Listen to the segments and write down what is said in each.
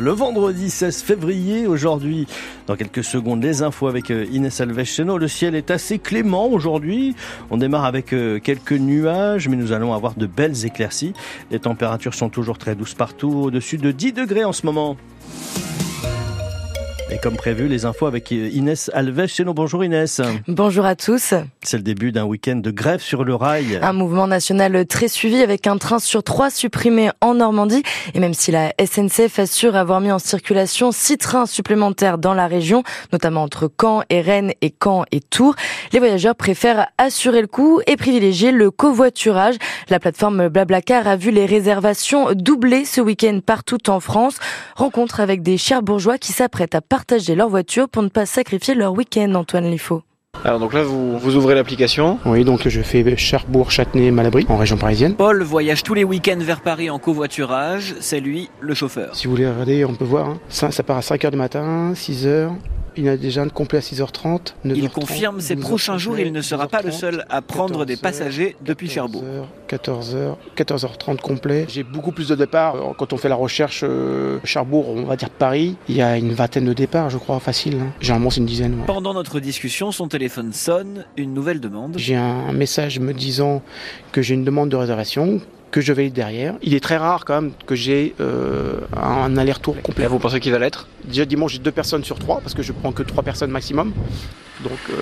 Le vendredi 16 février, aujourd'hui, dans quelques secondes, les infos avec euh, Inès Alves-Cheno. Le ciel est assez clément aujourd'hui. On démarre avec euh, quelques nuages, mais nous allons avoir de belles éclaircies. Les températures sont toujours très douces partout, au-dessus de 10 degrés en ce moment. Et comme prévu, les infos avec Inès Alves chez nous. Bonjour Inès. Bonjour à tous. C'est le début d'un week-end de grève sur le rail. Un mouvement national très suivi avec un train sur trois supprimé en Normandie. Et même si la SNCF assure avoir mis en circulation six trains supplémentaires dans la région, notamment entre Caen et Rennes et Caen et Tours, les voyageurs préfèrent assurer le coup et privilégier le covoiturage. La plateforme Blablacar a vu les réservations doubler ce week-end partout en France. Rencontre avec des chers bourgeois qui s'apprêtent à partir partager leur voiture pour ne pas sacrifier leur week-end, Antoine Lifo. Alors donc là vous, vous ouvrez l'application. Oui donc je fais Cherbourg, Châtenay, Malabry en région parisienne. Paul voyage tous les week-ends vers Paris en covoiturage, c'est lui le chauffeur. Si vous voulez regarder on peut voir, hein. ça, ça part à 5h du matin, 6h, il a déjà un complet à 6h30. il confirme ces prochains jours, il ne sera pas le seul à prendre des passagers depuis Cherbourg. 14h, 14h30 complet. J'ai beaucoup plus de départs. Quand on fait la recherche euh, Cherbourg, on va dire Paris, il y a une vingtaine de départs, je crois, facile. Hein. Généralement, c'est une dizaine. Pendant notre discussion, son téléphone sonne, une nouvelle demande. J'ai un message me disant que j'ai une demande de réservation que je vais derrière. Il est très rare quand même que j'ai euh, un aller-retour complet. vous pensez qu'il va l'être? Déjà dimanche j'ai deux personnes sur trois parce que je prends que trois personnes maximum. Donc euh,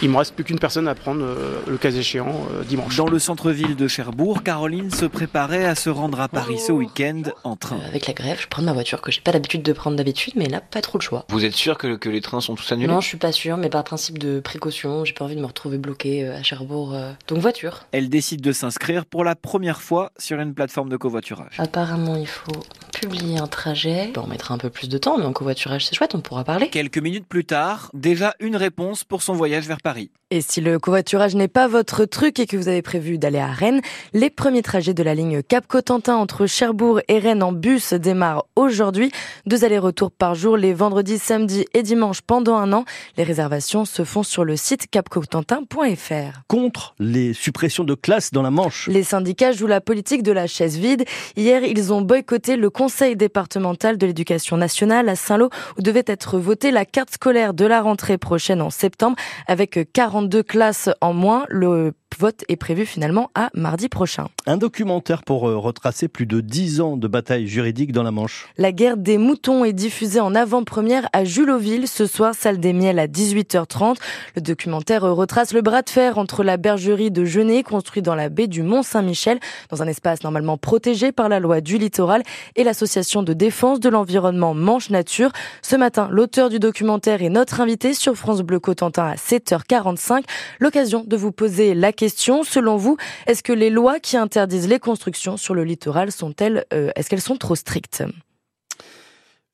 il me reste plus qu'une personne à prendre euh, le cas échéant euh, dimanche. Dans le centre-ville de Cherbourg, Caroline se préparait à se rendre à Paris ce week-end en train. avec la grève, je prends ma voiture que j'ai pas l'habitude de prendre d'habitude, mais là pas trop le choix. Vous êtes sûr que, que, les trains sont tous annulés? Non, je suis pas sûr, mais par principe de précaution, j'ai pas envie de me retrouver bloqué à Cherbourg. donc voiture. Elle décide de s'inscrire pour la première fois sur une plateforme de covoiturage. Apparemment, il faut publier un trajet. on mettra un peu plus de temps, mais en covoiturage c'est chouette, on pourra parler. Quelques minutes plus tard, déjà une réponse pour son voyage vers Paris. Et si le covoiturage n'est pas votre truc et que vous avez prévu d'aller à Rennes, les premiers trajets de la ligne Cap-Cotentin entre Cherbourg et Rennes en bus démarrent aujourd'hui. Deux allers-retours par jour les vendredis, samedis et dimanches pendant un an. Les réservations se font sur le site capcotentin.fr. Contre les suppressions de classes dans la Manche. Les syndicats jouent la politique de la chaise vide. Hier, ils ont boycotté le conseil départemental de l'éducation nationale à Saint-Lô où devait être votée la carte scolaire de la rentrée prochaine en septembre avec 42 classes en moins. Le vote est prévu finalement à mardi prochain. Un documentaire pour euh, retracer plus de 10 ans de bataille juridique dans la Manche. La guerre des moutons est diffusée en avant-première à Julloville ce soir, salle des miels à 18h30. Le documentaire retrace le bras de fer entre la bergerie de Genet, construite dans la baie du Mont-Saint-Michel, dans un espace normalement protégé par la loi du littoral, et l'association de défense de l'environnement Manche Nature. Ce matin, l'auteur du documentaire est notre invité sur France Bleu Cotentin à 7h45. L'occasion de vous poser la question question. Selon vous, est-ce que les lois qui interdisent les constructions sur le littoral sont-elles, euh, est-ce qu'elles sont trop strictes?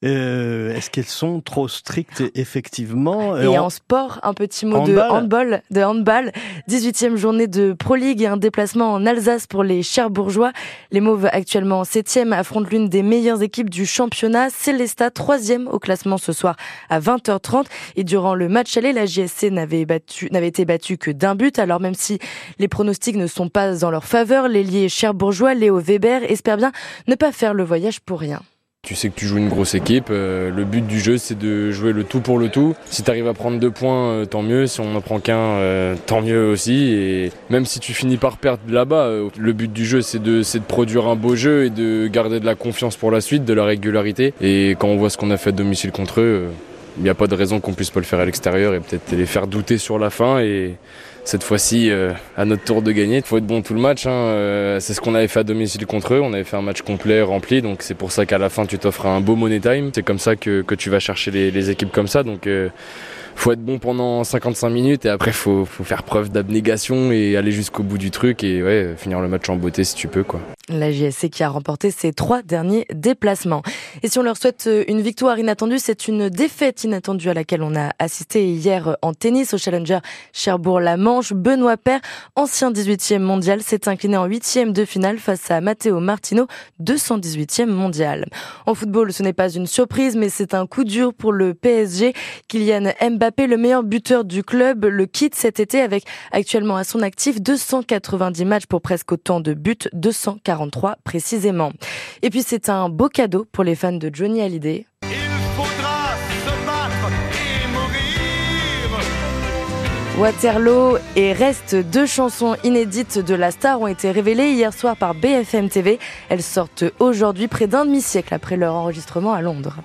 Euh, Est-ce qu'elles sont trop strictes effectivement? Et, en... sport, un petit mot de handball, de handball. 18e journée de Pro League et un déplacement en Alsace pour les Cherbourgeois. Les Mauves actuellement 7e affrontent l'une des meilleures équipes du championnat, Célesta 3e au classement ce soir à 20h30 et durant le match aller, la JSC n'avait battu n'avait été battue que d'un but alors même si les pronostics ne sont pas en leur faveur, l'ailier Cherbourgeois Léo Weber espère bien ne pas faire le voyage pour rien. Tu sais que tu joues une grosse équipe. Euh, le but du jeu, c'est de jouer le tout pour le tout. Si tu arrives à prendre deux points, euh, tant mieux. Si on n'en prend qu'un, euh, tant mieux aussi. Et même si tu finis par perdre là-bas, le but du jeu, c'est de, de produire un beau jeu et de garder de la confiance pour la suite, de la régularité. Et quand on voit ce qu'on a fait à domicile contre eux, il n'y a pas de raison qu'on puisse pas le faire à l'extérieur et peut-être les faire douter sur la fin. Cette fois-ci, euh, à notre tour de gagner, il faut être bon tout le match. Hein. Euh, c'est ce qu'on avait fait à domicile contre eux. On avait fait un match complet, rempli. Donc c'est pour ça qu'à la fin, tu t'offres un beau money time. C'est comme ça que, tu vas chercher les, équipes comme ça. Donc euh, faut être bon pendant 55 minutes et après faut, faut faire preuve d'abnégation et aller jusqu'au bout du truc et ouais, finir le match en beauté si tu peux quoi. La JSC qui a remporté ses trois derniers déplacements. Et si on leur souhaite euh, une victoire inattendue, c'est une défaite inattendue à laquelle on a assisté hier en tennis au Challenger Cherbourg-la-Manche. Benoît Paire, ancien 18e mondial, s'est incliné en 8e de finale face à Matteo Martino, 218e mondial. En football, ce n'est pas une surprise, mais c'est un coup dur pour le PSG. Kylian Mbappé, le meilleur buteur du club, le quitte cet été avec actuellement à son actif 290 matchs pour presque autant de buts, 243 précisément. Et puis c'est un beau cadeau pour les fans de Johnny Hallyday. Il faudra se battre et mourir. Waterloo et Reste, deux chansons inédites de la star ont été révélées hier soir par BFM TV. Elles sortent aujourd'hui près d'un demi-siècle après leur enregistrement à Londres.